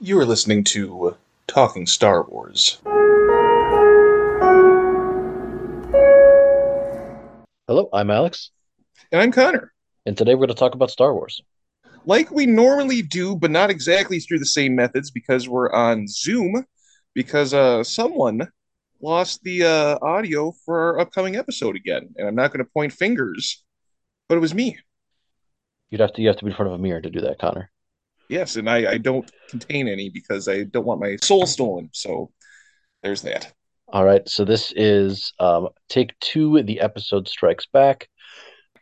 You are listening to Talking Star Wars. Hello, I'm Alex, And I'm Connor. and today we're going to talk about Star Wars. Like we normally do, but not exactly through the same methods because we're on Zoom because uh, someone lost the uh, audio for our upcoming episode again. And I'm not going to point fingers, but it was me. You'd have to you have to be in front of a mirror to do that, Connor. Yes, and I, I don't contain any because I don't want my soul stolen. So there's that. All right, so this is um, take two. The episode strikes back,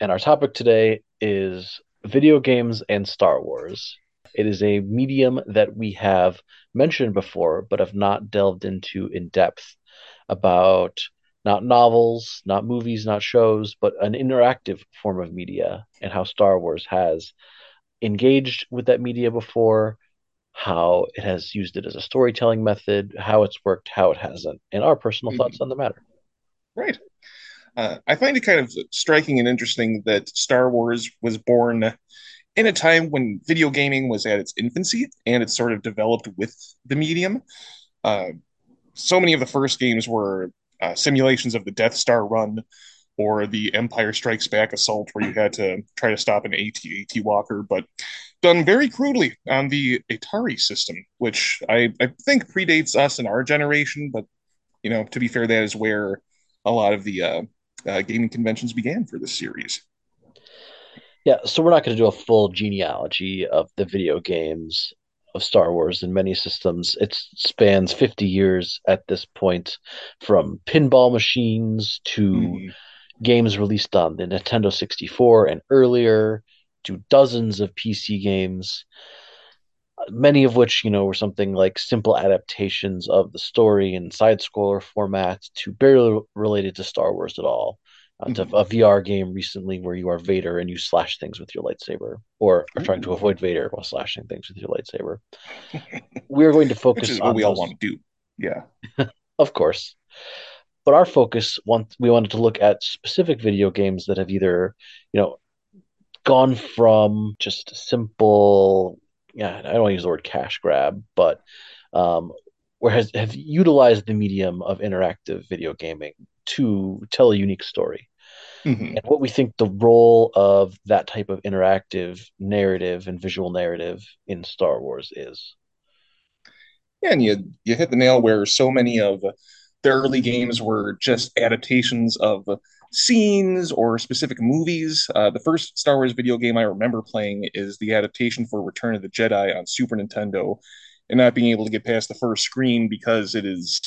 and our topic today is video games and Star Wars. It is a medium that we have mentioned before, but have not delved into in depth about not novels, not movies, not shows, but an interactive form of media and how Star Wars has engaged with that media before, how it has used it as a storytelling method, how it's worked, how it hasn't, and our personal Mhm. thoughts on the matter. Right. Uh, I find it kind of striking and interesting that Star Wars was born in a time when video gaming was at its infancy and it sort of developed with the medium. Uh, so many of the first games were uh, simulations of the Death Star run or the Empire Strikes Back assault, where you had to try to stop an AT-AT walker, but done very crudely on the Atari system, which I, I think predates us in our generation. But you know, to be fair, that is where a lot of the uh, uh, gaming conventions began for this series. Yeah, so we're not going to do a full genealogy of the video games of Star Wars in many systems. It spans 50 years at this point, from pinball machines to Mhm. Games released on the Nintendo 64 and earlier to dozens of PC games, many of which, you know, were something like simple adaptations of the story in side scroller format to barely related to Star Wars at all. Uh, to Mhm. a VR game recently where you are Vader and you slash things with your lightsaber, or are trying to avoid Vader while slashing things with your lightsaber. We're going to Which focus is what we all those- want to do. Yeah. of course. But our focus, want, we wanted to look at specific video games that have either, you know, gone from just simple, yeah, I don't want to use the word cash grab, but um, where has have utilized the medium of interactive video gaming to tell a unique story. Mhm. And what we think the role of that type of interactive narrative and visual narrative in Star Wars is. Yeah, and you you hit the nail where so many of the early games were just adaptations of scenes or specific movies. Uh, the first Star Wars video game I remember playing is the adaptation for Return of the Jedi on Super Nintendo, and not being able to get past the first screen because it is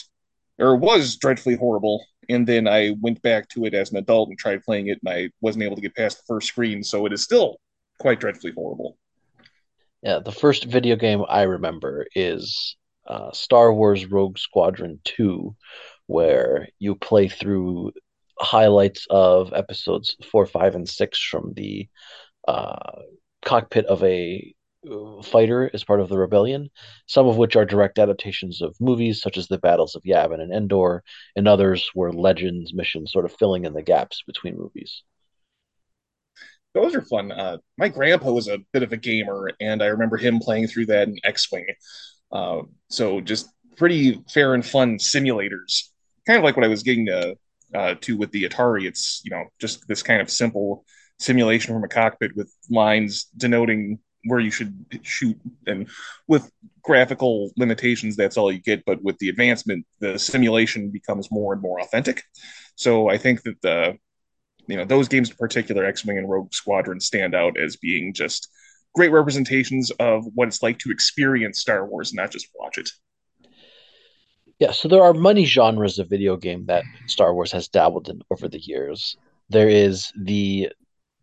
or was dreadfully horrible. And then I went back to it as an adult and tried playing it, and I wasn't able to get past the first screen, so it is still quite dreadfully horrible. Yeah, the first video game I remember is uh, Star Wars Rogue Squadron 2, where you play through highlights of episodes 4, 5, and 6 from the uh, cockpit of a uh, fighter as part of the rebellion, some of which are direct adaptations of movies such as the battles of Yavin and Endor, and others were legends missions sort of filling in the gaps between movies. Those are fun. Uh, my grandpa was a bit of a gamer, and I remember him playing through that in X-Wing. Uh, so just pretty fair and fun simulators, kind of like what I was getting to uh, to with the Atari. It's you know just this kind of simple simulation from a cockpit with lines denoting where you should shoot, and with graphical limitations, that's all you get. But with the advancement, the simulation becomes more and more authentic. So I think that the you know those games in particular x-wing and rogue squadron stand out as being just great representations of what it's like to experience star wars and not just watch it Yeah, so there are many genres of video game that Star Wars has dabbled in over the years. There is the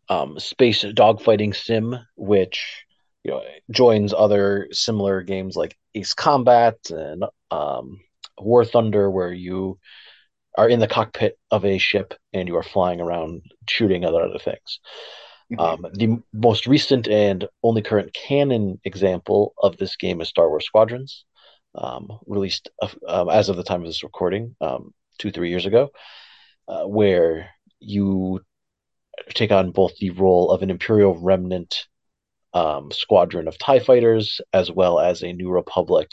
um, space dogfighting sim, which you know joins other similar games like Ace Combat and um, War Thunder, where you are in the cockpit of a ship and you are flying around shooting other other things. Um, the most recent and only current canon example of this game is Star Wars Squadrons, um, released uh, um, as of the time of this recording, um, two, three years ago, uh, where you take on both the role of an Imperial remnant um, squadron of TIE fighters, as well as a New Republic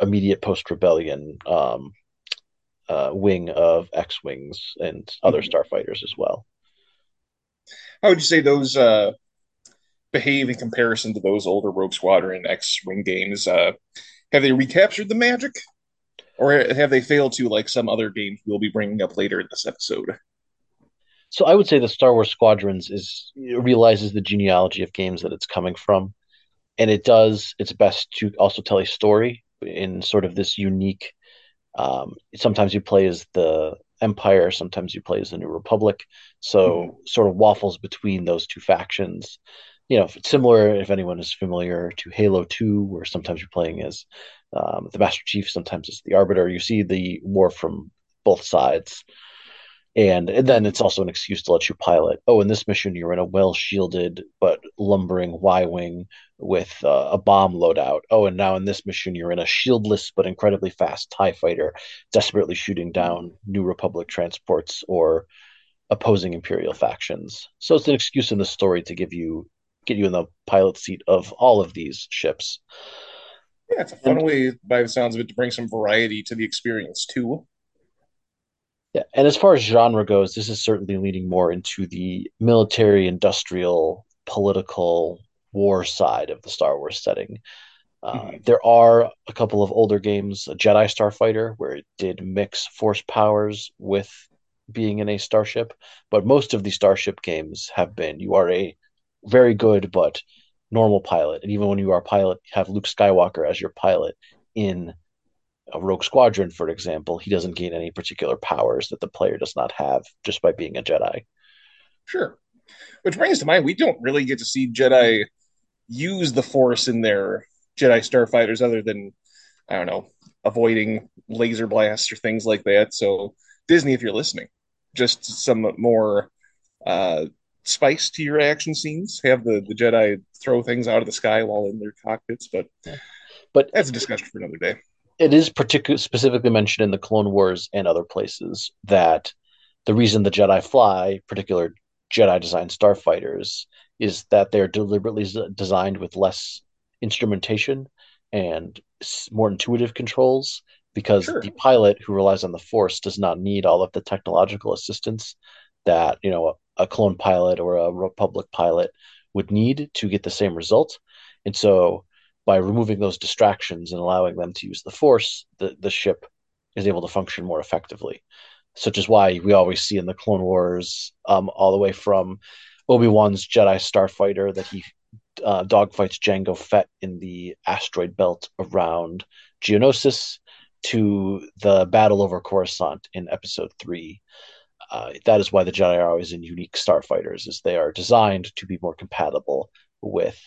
immediate post rebellion um, uh, wing of X Wings and other mm-hmm. starfighters as well. How would you say those uh, behave in comparison to those older Rogue Squadron X Wing games? Uh, have they recaptured the magic? Or have they failed to, like some other games we'll be bringing up later in this episode? So I would say the Star Wars Squadrons is realizes the genealogy of games that it's coming from, and it does its best to also tell a story in sort of this unique. Um, sometimes you play as the Empire, sometimes you play as the New Republic, so mm-hmm. sort of waffles between those two factions. You know, if it's similar if anyone is familiar to Halo Two, where sometimes you're playing as um, the Master Chief, sometimes it's the Arbiter. You see the war from both sides and, and then it's also an excuse to let you pilot. Oh, in this mission, you're in a well shielded but lumbering Y Wing with uh, a bomb loadout. Oh, and now in this mission, you're in a shieldless but incredibly fast TIE fighter, desperately shooting down New Republic transports or opposing Imperial factions. So it's an excuse in the story to give you get you in the pilot seat of all of these ships. Yeah, it's a fun and, way, by the sounds of it, to bring some variety to the experience too. Yeah, and as far as genre goes, this is certainly leaning more into the military, industrial, political war side of the Star Wars setting. Uh, mm-hmm. There are a couple of older games, a Jedi Starfighter, where it did mix force powers with being in a starship, but most of the starship games have been you are a very good but normal pilot, and even when you are a pilot, you have Luke Skywalker as your pilot in a rogue squadron, for example, he doesn't gain any particular powers that the player does not have just by being a Jedi. Sure. Which brings to mind, we don't really get to see Jedi use the Force in their Jedi starfighters other than, I don't know, avoiding laser blasts or things like that. So, Disney, if you're listening, just some more uh, spice to your action scenes. Have the, the Jedi throw things out of the sky while in their cockpits, but, yeah. but that's a discussion for another day it is particular specifically mentioned in the Clone Wars and other places that the reason the Jedi fly, particular Jedi designed starfighters, is that they're deliberately designed with less instrumentation and more intuitive controls because sure. the pilot who relies on the force does not need all of the technological assistance that you know a, a clone pilot or a republic pilot would need to get the same result and so by removing those distractions and allowing them to use the force, the, the ship is able to function more effectively. Such as why we always see in the Clone Wars, um, all the way from Obi Wan's Jedi starfighter that he uh, dogfights Jango Fett in the asteroid belt around Geonosis to the battle over Coruscant in Episode Three. Uh, that is why the Jedi are always in unique starfighters, is they are designed to be more compatible with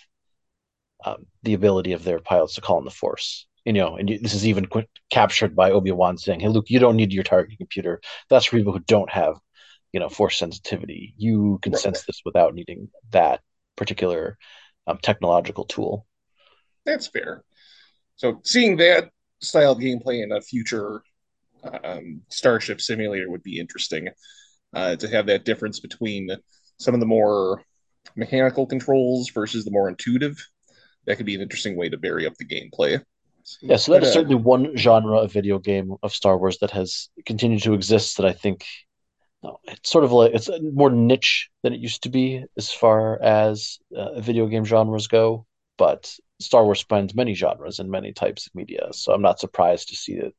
um, the ability of their pilots to call in the Force. You know, and this is even qu- captured by Obi Wan saying, "Hey, Luke, you don't need your targeting computer. That's for people who don't have, you know, Force sensitivity. You can right. sense this without needing that particular um, technological tool." That's fair. So, seeing that style of gameplay in a future um, Starship Simulator would be interesting. Uh, to have that difference between some of the more mechanical controls versus the more intuitive that could be an interesting way to vary up the gameplay. Yeah, so that is uh, certainly one genre of video game of Star Wars that has continued to exist that I think it's sort of like it's more niche than it used to be as far as uh, video game genres go. But Star Wars spans many genres and many types of media, so I'm not surprised to see that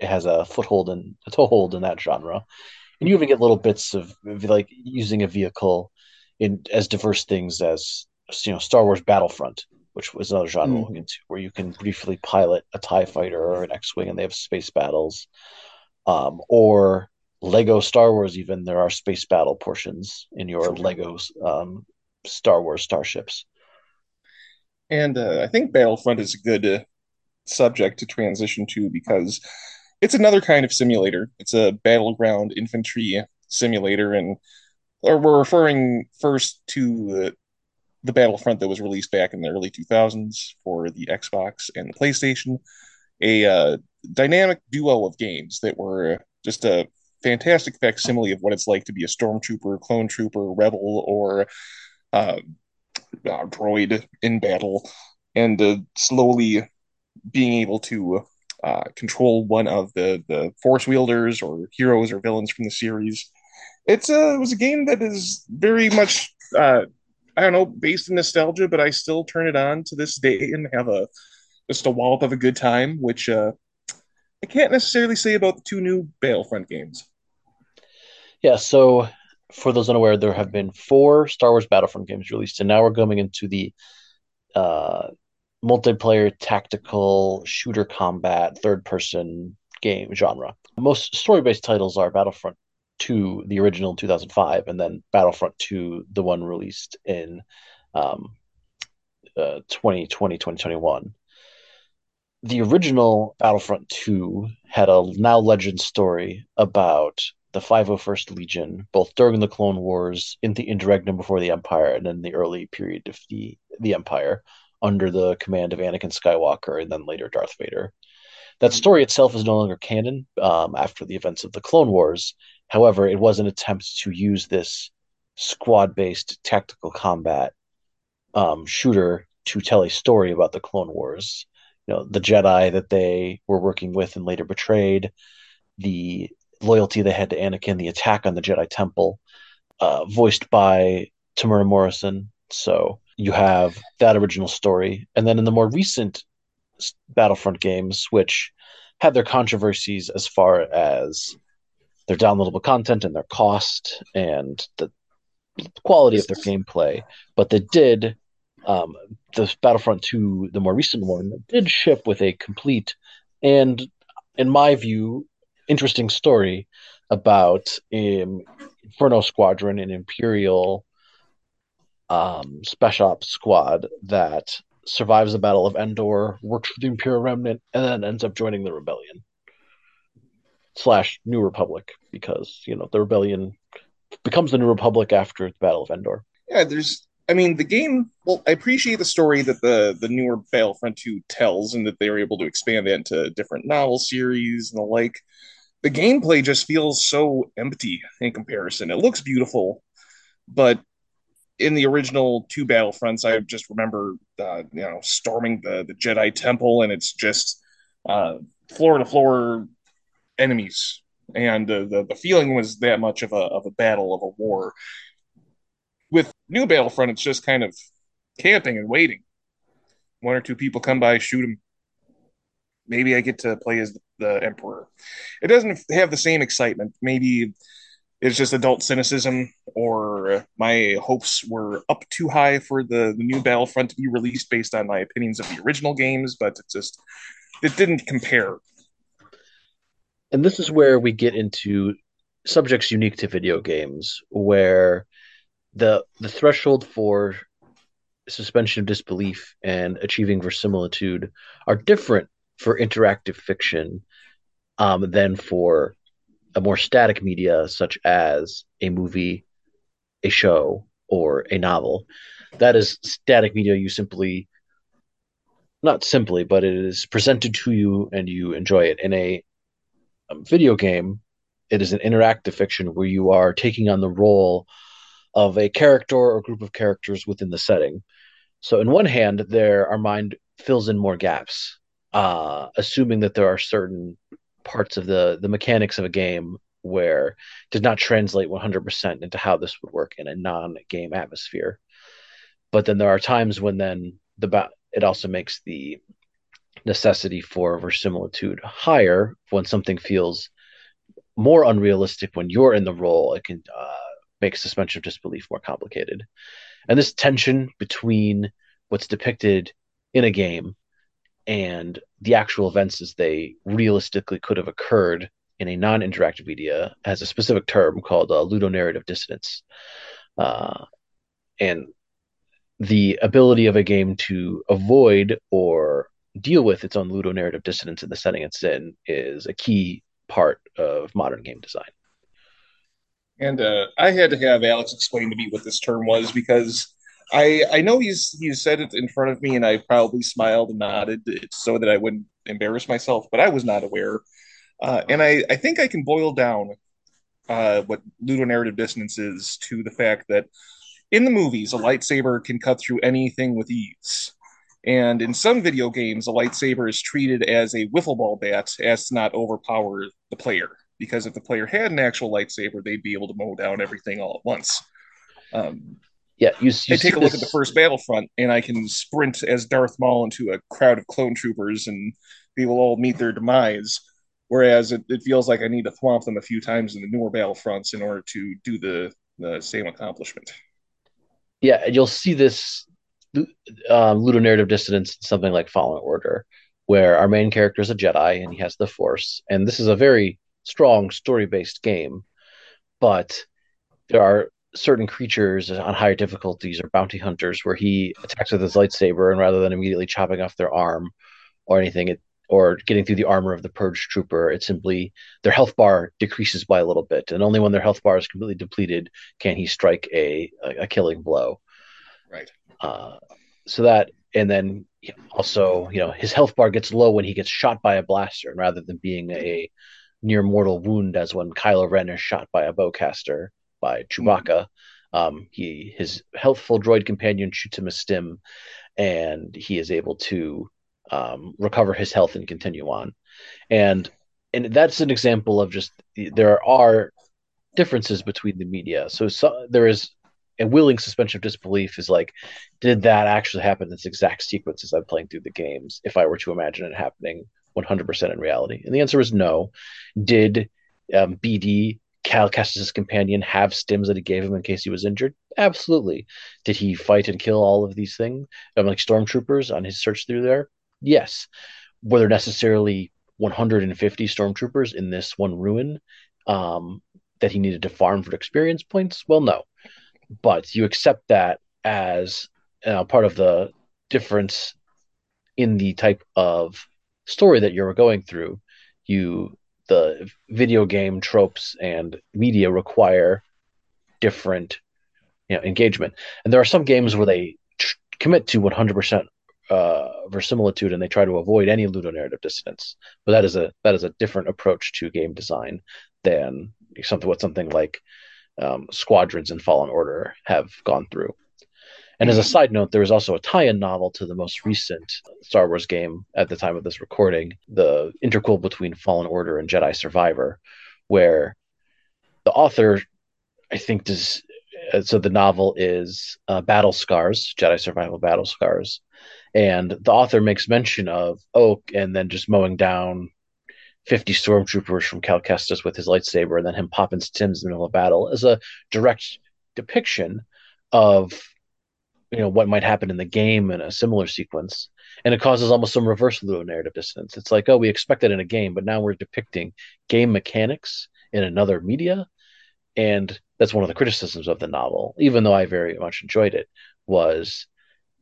it has a foothold and a toehold in that genre. And you even get little bits of like using a vehicle in as diverse things as you know Star Wars Battlefront, which was another genre mm. we'll into, where you can briefly pilot a TIE fighter or an X Wing and they have space battles. Um, or Lego Star Wars, even there are space battle portions in your Lego um, Star Wars starships. And uh, I think Battlefront is a good uh, subject to transition to because it's another kind of simulator. It's a battleground infantry simulator, and or we're referring first to uh, the Battlefront that was released back in the early 2000s for the Xbox and the PlayStation, a uh, dynamic duo of games that were just a fantastic facsimile of what it's like to be a stormtrooper, clone trooper, rebel, or uh, uh, droid in battle and uh, slowly being able to uh, control one of the the force wielders or heroes or villains from the series. It's a it was a game that is very much uh, I don't know based in nostalgia, but I still turn it on to this day and have a just a wallop of a good time, which uh, I can't necessarily say about the two new Battlefront games. Yeah, so for those unaware, there have been four Star Wars Battlefront games released, and now we're going into the uh, multiplayer tactical shooter combat third person game genre. Most story based titles are Battlefront 2, the original 2005, and then Battlefront 2, the one released in um, uh, 2020, 2021. The original Battlefront 2 had a now legend story about the 501st Legion, both during the Clone Wars, in the interregnum before the Empire, and in the early period of the, the Empire, under the command of Anakin Skywalker and then later Darth Vader. That story itself is no longer canon um, after the events of the Clone Wars. However, it was an attempt to use this squad based tactical combat um, shooter to tell a story about the Clone Wars. You know, the Jedi that they were working with and later betrayed, the loyalty they had to Anakin, the attack on the Jedi Temple, uh, voiced by Temuera Morrison. So you have that original story, and then in the more recent Battlefront games, which had their controversies as far as their downloadable content and their cost and the quality of their gameplay, but they did um, the Battlefront 2, the more recent one, did ship with a complete and, in my view, interesting story about um, Inferno Squadron, an Imperial um, special ops squad that survives the Battle of Endor, works for the Imperial Remnant, and then ends up joining the Rebellion slash New Republic because you know the Rebellion becomes the New Republic after the Battle of Endor. Yeah, there's. I mean, the game. Well, I appreciate the story that the the newer Battlefront Two tells, and that they were able to expand that into different novel series and the like. The gameplay just feels so empty in comparison. It looks beautiful, but in the original two Battlefronts, I just remember uh, you know storming the the Jedi Temple, and it's just uh, floor to floor enemies, and the, the the feeling was that much of a of a battle of a war. With new Battlefront, it's just kind of camping and waiting. One or two people come by, shoot them. Maybe I get to play as the Emperor. It doesn't have the same excitement. Maybe it's just adult cynicism or my hopes were up too high for the, the new battlefront to be released based on my opinions of the original games but it just it didn't compare and this is where we get into subjects unique to video games where the the threshold for suspension of disbelief and achieving verisimilitude are different for interactive fiction um, than for a more static media such as a movie, a show, or a novel. That is static media. You simply, not simply, but it is presented to you and you enjoy it. In a video game, it is an interactive fiction where you are taking on the role of a character or group of characters within the setting. So, in one hand, there our mind fills in more gaps, uh, assuming that there are certain parts of the the mechanics of a game where does not translate 100% into how this would work in a non-game atmosphere. But then there are times when then the it also makes the necessity for verisimilitude higher when something feels more unrealistic when you're in the role. It can uh, make suspension of disbelief more complicated, and this tension between what's depicted in a game and the actual events as they realistically could have occurred in a non-interactive media has a specific term called uh, ludonarrative dissonance, uh, and the ability of a game to avoid or deal with its own ludonarrative dissonance in the setting it's in is a key part of modern game design. And uh, I had to have Alex explain to me what this term was because I I know he's he said it in front of me, and I probably smiled and nodded so that I wouldn't embarrass myself, but I was not aware. Uh, and I, I think I can boil down uh, what ludonarrative dissonance is to the fact that in the movies, a lightsaber can cut through anything with ease. And in some video games, a lightsaber is treated as a wiffle ball bat as to not overpower the player. Because if the player had an actual lightsaber, they'd be able to mow down everything all at once. Um, yeah, you, you I take a look this... at the first Battlefront, and I can sprint as Darth Maul into a crowd of clone troopers, and they will all meet their demise. Whereas it, it feels like I need to thwomp them a few times in the newer Battlefronts in order to do the, the same accomplishment. Yeah, and you'll see this uh, ludonarrative dissonance in something like Fallen Order, where our main character is a Jedi and he has the Force, and this is a very strong story-based game, but there are certain creatures on higher difficulties or bounty hunters where he attacks with his lightsaber and rather than immediately chopping off their arm or anything it, or getting through the armor of the purge trooper it simply their health bar decreases by a little bit. And only when their health bar is completely depleted can he strike a a, a killing blow. Right uh, so that and then also you know his health bar gets low when he gets shot by a blaster and rather than being a near mortal wound as when Kylo Ren is shot by a bowcaster by Chewbacca. Um, he his healthful droid companion shoots him a stim, and he is able to um, recover his health and continue on. And and that's an example of just there are differences between the media. So, so there is a willing suspension of disbelief is like, did that actually happen in this exact sequence as I'm playing through the games? If I were to imagine it happening 100% in reality, and the answer is no. Did um, BD Cal Kestis' companion have stims that he gave him in case he was injured? Absolutely. Did he fight and kill all of these things, um, like stormtroopers on his search through there? Yes. Were there necessarily 150 stormtroopers in this one ruin um, that he needed to farm for experience points? Well, no. But you accept that as uh, part of the difference in the type of story that you're going through. You the video game tropes and media require different you know engagement and there are some games where they tr- commit to 100% uh, verisimilitude and they try to avoid any ludonarrative dissonance but that is a that is a different approach to game design than something what something like um, squadrons in fallen order have gone through and as a side note, there was also a tie-in novel to the most recent Star Wars game at the time of this recording, the interquel between Fallen Order and Jedi Survivor, where the author, I think, does. Uh, so the novel is uh, Battle Scars, Jedi Survivor Battle Scars, and the author makes mention of Oak and then just mowing down 50 stormtroopers from Cal Kestis with his lightsaber and then him popping stims in the middle of battle as a direct depiction of you know what might happen in the game in a similar sequence. And it causes almost some a narrative dissonance. It's like oh we expect that in a game but now we're depicting game mechanics in another media. And that's one of the criticisms of the novel even though i very much enjoyed it was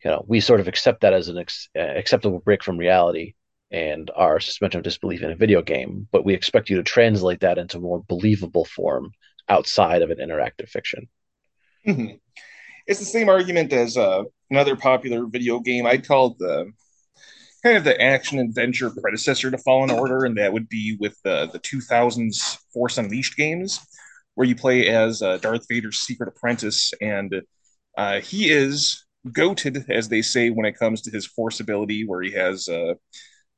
you know we sort of accept that as an ex- acceptable break from reality and our suspension of disbelief in a video game but we expect you to translate that into more believable form outside of an interactive fiction mm-hmm it's the same argument as uh, another popular video game. I'd call the kind of the action adventure predecessor to Fallen Order, and that would be with the the 2000s Force Unleashed games, where you play as uh, Darth Vader's secret apprentice, and uh, he is goated, as they say, when it comes to his Force ability, where he has.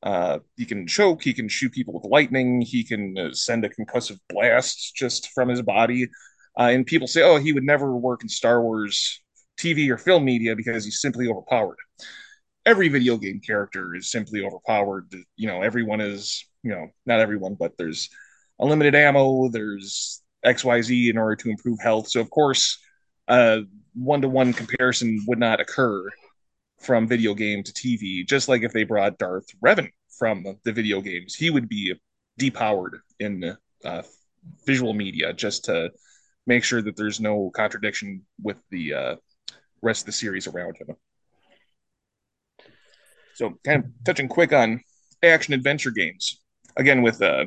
Uh, he can choke. He can shoot people with lightning. He can uh, send a concussive blast just from his body. Uh, and people say, oh, he would never work in Star Wars TV or film media because he's simply overpowered. Every video game character is simply overpowered. You know, everyone is, you know, not everyone, but there's unlimited ammo, there's XYZ in order to improve health. So, of course, one to one comparison would not occur from video game to TV, just like if they brought Darth Revan from the video games, he would be depowered in uh, visual media just to make sure that there's no contradiction with the uh, rest of the series around him. So, kind of touching quick on action adventure games. Again, with uh,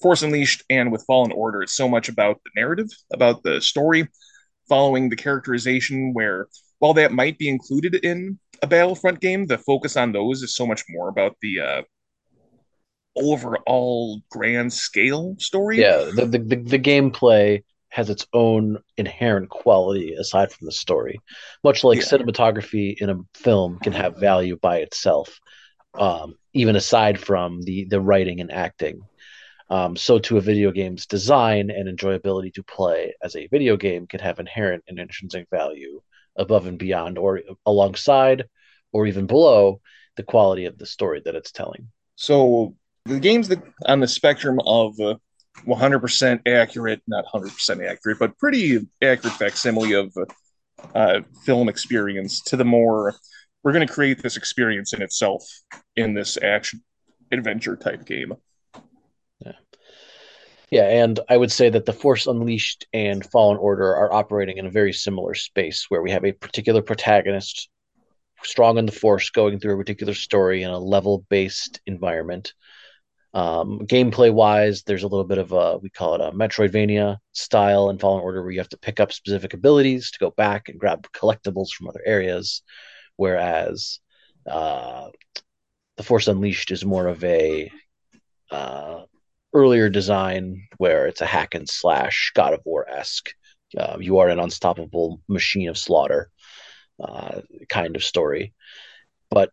Force Unleashed and with Fallen Order, it's so much about the narrative, about the story, following the characterization. Where while that might be included in a Battlefront game, the focus on those is so much more about the uh, overall grand scale story. Yeah, the, the, the, the gameplay has its own inherent quality aside from the story. Much like Yeah. cinematography in a film can have value by itself, um, even aside from the the writing and acting. Um, so to a video game's design and enjoyability to play as a video game can have inherent and intrinsic value above and beyond or alongside or even below the quality of the story that it's telling. So the games that on the spectrum of uh, 100% accurate, not 100% accurate, but pretty accurate facsimile of uh, film experience to the more we're going to create this experience in itself in this action adventure type game. Yeah, and I would say that the Force Unleashed and Fallen Order are operating in a very similar space where we have a particular protagonist strong in the Force going through a particular story in a level based environment. Um, gameplay wise, there's a little bit of a we call it a Metroidvania style in Fallen Order where you have to pick up specific abilities to go back and grab collectibles from other areas, whereas uh, the Force Unleashed is more of a uh, earlier design where it's a hack and slash God of War esque. Uh, you are an unstoppable machine of slaughter uh, kind of story. But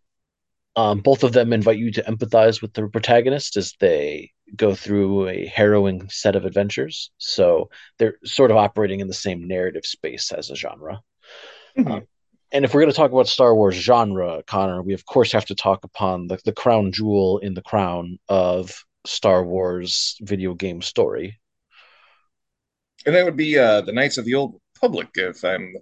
um, both of them invite you to empathize with the protagonist as they go through a harrowing set of adventures. So they're sort of operating in the same narrative space as a genre. Mhm. Um, and if we're going to talk about Star Wars genre, Connor, we of course have to talk upon the, the crown jewel in the crown of Star Wars video game story. And that would be uh, the Knights of the Old Republic, if I'm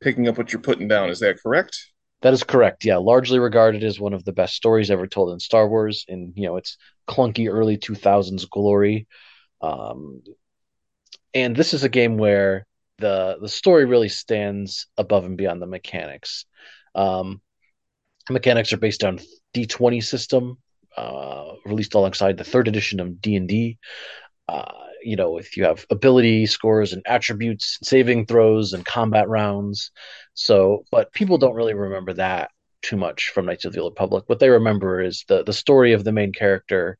picking up what you're putting down. Is that correct? That is correct. Yeah, largely regarded as one of the best stories ever told in Star Wars, in you know its clunky early two thousands glory. Um, and this is a game where the the story really stands above and beyond the mechanics. Um, mechanics are based on D twenty system, uh, released alongside the third edition of D and D. Uh, You know, if you have ability scores and attributes, saving throws, and combat rounds. So, but people don't really remember that too much from Knights of the Old Republic. What they remember is the the story of the main character,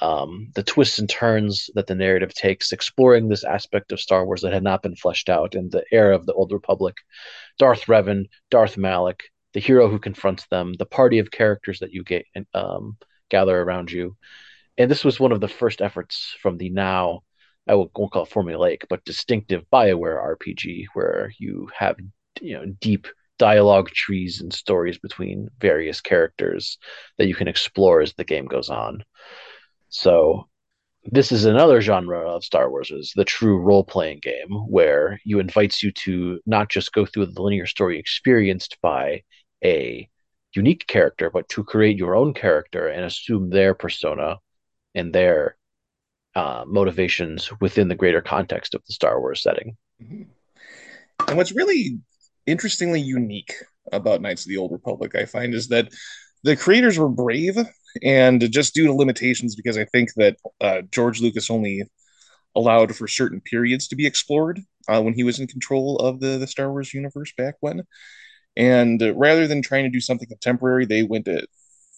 um, the twists and turns that the narrative takes, exploring this aspect of Star Wars that had not been fleshed out in the era of the Old Republic. Darth Revan, Darth Malak, the hero who confronts them, the party of characters that you get um, gather around you. And this was one of the first efforts from the now, I won't call it formulaic, but distinctive Bioware RPG, where you have you know deep dialogue trees and stories between various characters that you can explore as the game goes on. So this is another genre of Star Wars is the true role playing game where you invites you to not just go through the linear story experienced by a unique character, but to create your own character and assume their persona and their uh, motivations within the greater context of the Star Wars setting. Mhm. And what's really interestingly unique about Knights of the Old Republic, I find, is that the creators were brave, and just due to limitations, because I think that uh, George Lucas only allowed for certain periods to be explored uh, when he was in control of the the Star Wars universe back when. And uh, rather than trying to do something contemporary, they went to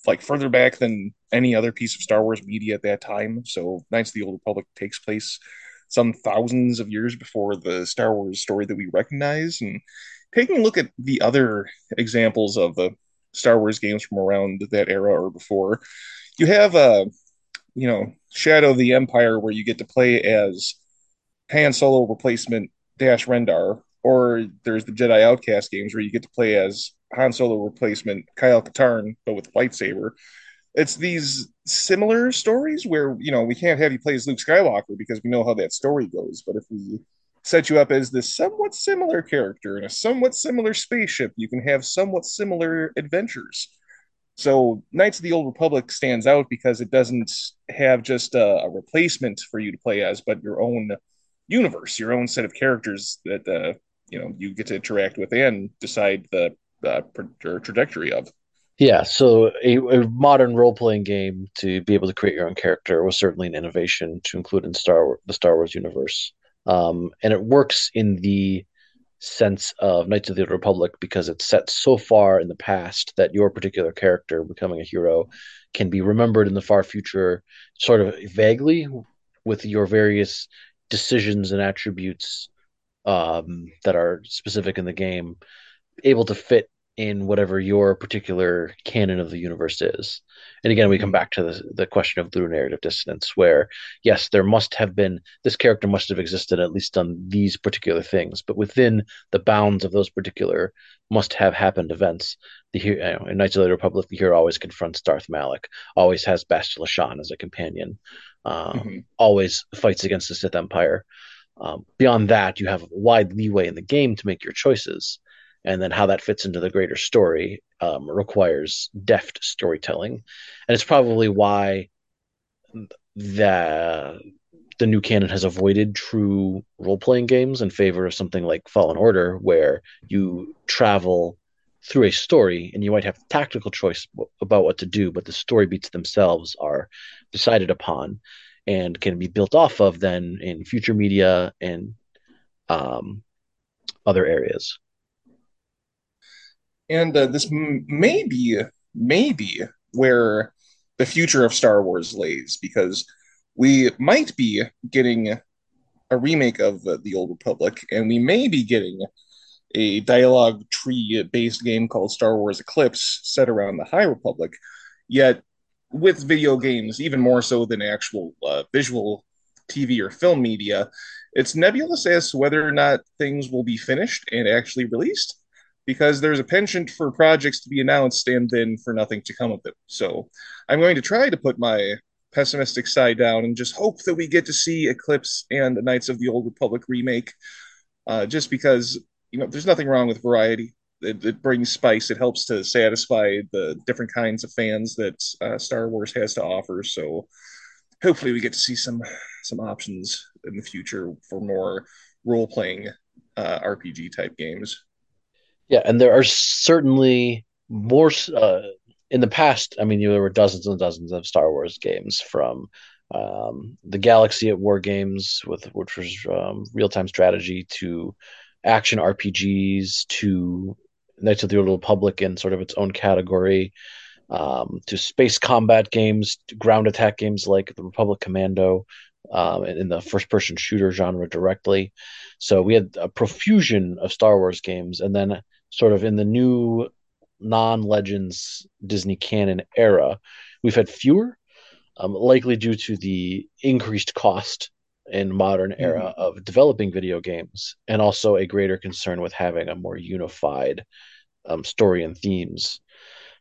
like further back than any other piece of Star Wars media at that time. So Knights of the Old Republic takes place some thousands of years before the Star Wars story that we recognize. And taking a look at the other examples of the Star Wars games from around that era or before, you have uh, you know, Shadow of the Empire where you get to play as Han Solo replacement Dash Rendar, or there's the Jedi Outcast games where you get to play as Han Solo replacement Kyle Katarn, but with lightsaber. It's these similar stories where you know we can't have you play as Luke Skywalker because we know how that story goes. But if we set you up as this somewhat similar character in a somewhat similar spaceship, you can have somewhat similar adventures. So Knights of the Old Republic stands out because it doesn't have just a, a replacement for you to play as, but your own universe, your own set of characters that uh, you know you get to interact with and decide the uh, tra- trajectory of. Yeah, so a, a modern role playing game to be able to create your own character was certainly an innovation to include in Star the Star Wars universe, um, and it works in the sense of Knights of the Republic because it's set so far in the past that your particular character becoming a hero can be remembered in the far future, sort of vaguely, with your various decisions and attributes um, that are specific in the game able to fit in whatever your particular canon of the universe is. And again, we come back to the, the question of narrative dissonance, where yes, there must have been this character must have existed at least on these particular things, but within the bounds of those particular must have happened events. The you know, in Knights of the Republic, the hero always confronts Darth Malak, always has Bastila Shan as a companion, um, mm-hmm. always fights against the Sith Empire. Um, beyond that, you have wide leeway in the game to make your choices. And then how that fits into the greater story um, requires deft storytelling. And it's probably why the the new canon has avoided true role-playing games in favor of something like fallen order where you travel through a story and you might have tactical choice about what to do but the story beats themselves are decided upon and can be built off of then in future media and um, other areas and uh, this m- may be maybe where the future of Star Wars lays because we might be getting a remake of uh, the Old Republic, and we may be getting a dialogue tree based game called Star Wars Eclipse set around the High Republic. Yet, with video games, even more so than actual uh, visual TV or film media, it's nebulous as to whether or not things will be finished and actually released because there's a penchant for projects to be announced and then for nothing to come of them. So I'm going to try to put my pessimistic side down and just hope that we get to see Eclipse and the Knights of the Old Republic remake. Uh, just because you know there's nothing wrong with variety. It, it, brings spice. It helps to satisfy the different kinds of fans that uh, Star Wars has to offer. So hopefully we get to see some some options in the future for more role playing uh, RPG type games. Yeah, and there are certainly more uh, in the past. I mean, there were dozens and dozens of Star Wars games from um, the Galaxy at War games, with which was um, real time strategy, to action RPGs, to Knights of the Old Republic in sort of its own category, um, to space combat games, ground attack games like the Republic Commando, um, in the first person shooter genre directly. So we had a profusion of Star Wars games, and then sort of in the new non Legends Disney canon era, we've had fewer, um, likely due to the increased cost in modern mm-hmm. era of developing video games, and also a greater concern with having a more unified um, story and themes.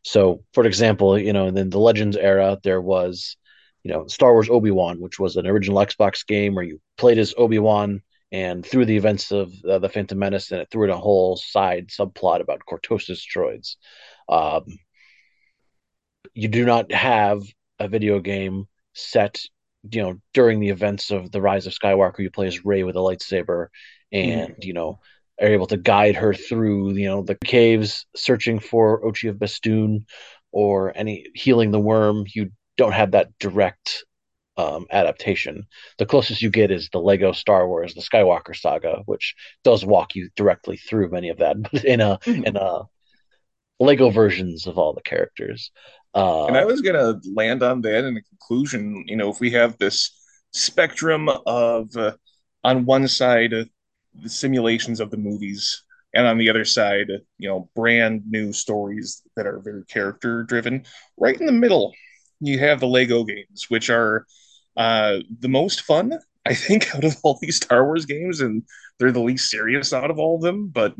So, for example, you know, in the Legends era, there was, you know, Star Wars Obi Wan, which was an original Xbox game where you played as Obi Wan and through the events of uh, the Phantom Menace, and it threw in a whole side subplot about Cortosis droids. Um, you do not have a video game set, you know, during the events of the Rise of Skywalker. You play as Rey with a lightsaber, and mm. you know are able to guide her through, you know, the caves, searching for Ochi of Bestoon or any healing the worm. You don't have that direct um, adaptation. The closest you get is the Lego Star Wars, the Skywalker Saga, which does walk you directly through many of that, but in a mm-hmm. in a Lego versions of all the characters. Uh, and I was gonna land on that in a conclusion. You know, if we have this spectrum of, uh, on one side, uh, the simulations of the movies, and on the other side, you know, brand new stories that are very character driven. Right in the middle, you have the Lego games, which are uh, the most fun, I think, out of all these Star Wars games, and they're the least serious out of all of them. But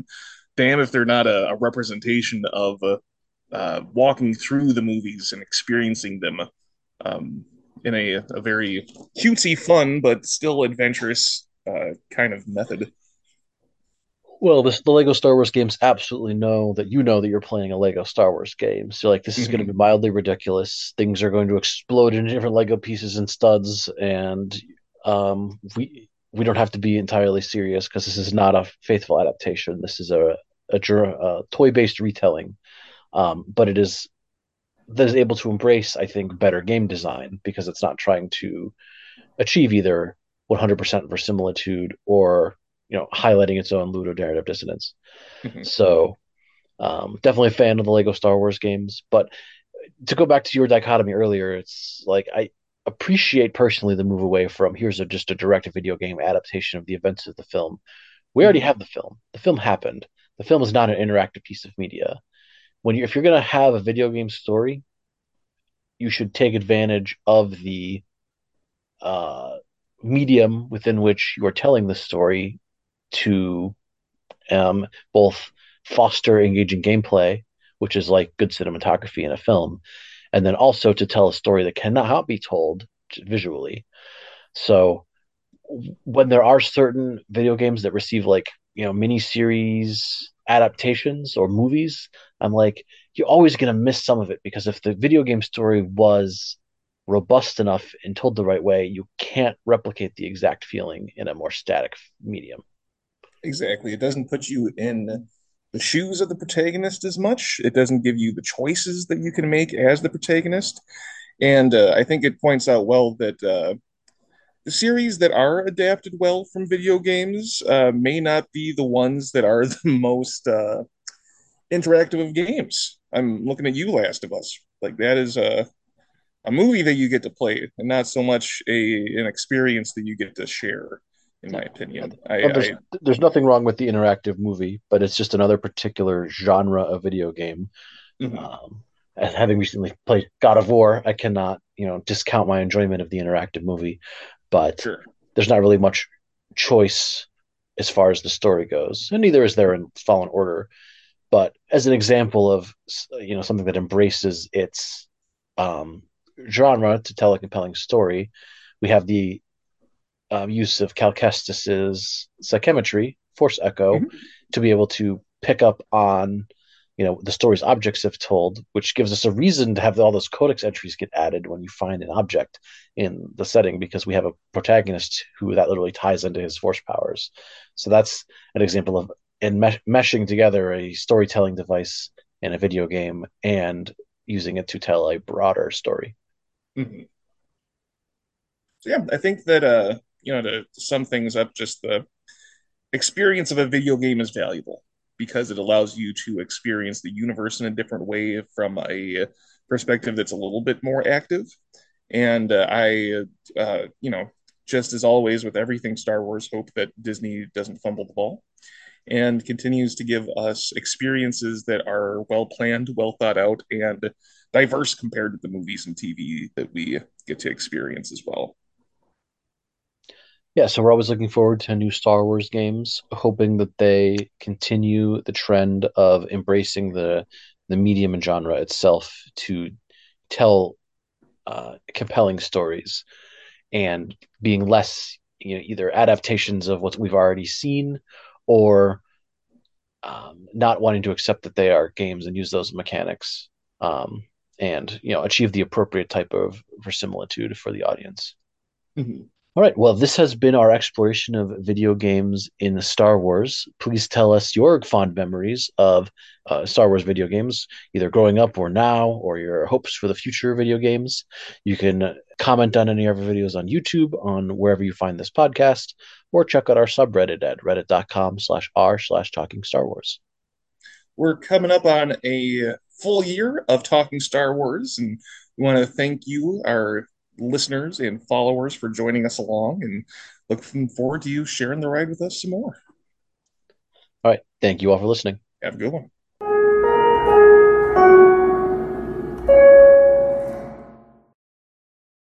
damn, if they're not a, a representation of uh, uh, walking through the movies and experiencing them um, in a, a very cutesy, fun, but still adventurous uh, kind of method. Well, this, the Lego Star Wars games absolutely know that you know that you're playing a Lego Star Wars game. So, like, this is mm-hmm. going to be mildly ridiculous. Things are going to explode into different Lego pieces and studs, and um, we we don't have to be entirely serious because this is not a faithful adaptation. This is a a, a toy based retelling, um, but it is that is able to embrace, I think, better game design because it's not trying to achieve either 100% verisimilitude or you know highlighting its own ludonarrative dissonance. Mm-hmm. So um, definitely a fan of the Lego Star Wars games, but to go back to your dichotomy earlier, it's like I appreciate personally the move away from here's a, just a direct video game adaptation of the events of the film. We already have the film. The film happened. The film is not an interactive piece of media. When you if you're going to have a video game story, you should take advantage of the uh, medium within which you're telling the story to um, both foster engaging gameplay, which is like good cinematography in a film, and then also to tell a story that cannot be told visually. So when there are certain video games that receive like you know miniseries adaptations or movies, I'm like you're always going to miss some of it because if the video game story was robust enough and told the right way, you can't replicate the exact feeling in a more static medium. Exactly. It doesn't put you in the shoes of the protagonist as much. It doesn't give you the choices that you can make as the protagonist. And uh, I think it points out well that uh, the series that are adapted well from video games uh, may not be the ones that are the most uh, interactive of games. I'm looking at you, Last of Us. Like that is a a movie that you get to play, and not so much a an experience that you get to share. In my opinion, I, there's, I, there's nothing wrong with the interactive movie, but it's just another particular genre of video game. Mm-hmm. Um, having recently played God of War, I cannot, you know, discount my enjoyment of the interactive movie, but sure. there's not really much choice as far as the story goes, and neither is there in Fallen Order. But as an example of you know something that embraces its um, genre to tell a compelling story, we have the um, use of Cal psychometry, Force Echo, mm-hmm. to be able to pick up on you know the story's objects if told which gives us a reason to have all those codex entries get added when you find an object in the setting because we have a protagonist who that literally ties into his force powers so that's an example of in mesh- meshing together a storytelling device in a video game and using it to tell a broader story mm-hmm. so yeah i think that uh you know to sum things up just the experience of a video game is valuable because it allows you to experience the universe in a different way from a perspective that's a little bit more active. And uh, I, uh, you know, just as always with everything Star Wars, hope that Disney doesn't fumble the ball and continues to give us experiences that are well planned, well thought out, and diverse compared to the movies and TV that we get to experience as well yeah, so we're always looking forward to new Star Wars games, hoping that they continue the trend of embracing the the medium and genre itself to tell uh, compelling stories and being less, you know, either adaptations of what we've already seen or um, not wanting to accept that they are games and use those mechanics um, and you know achieve the appropriate type of verisimilitude for the audience. Mm-hmm. All right. Well, this has been our exploration of video games in Star Wars. Please tell us your fond memories of uh, Star Wars video games, either growing up or now, or your hopes for the future video games. You can comment on any of our videos on YouTube, on wherever you find this podcast, or check out our subreddit at reddit.com slash r slash talking Star Wars. We're coming up on a full year of talking Star Wars, and we want to thank you, our listeners and followers for joining us along and looking forward to you sharing the ride with us some more. All right. Thank you all for listening. Have a good one.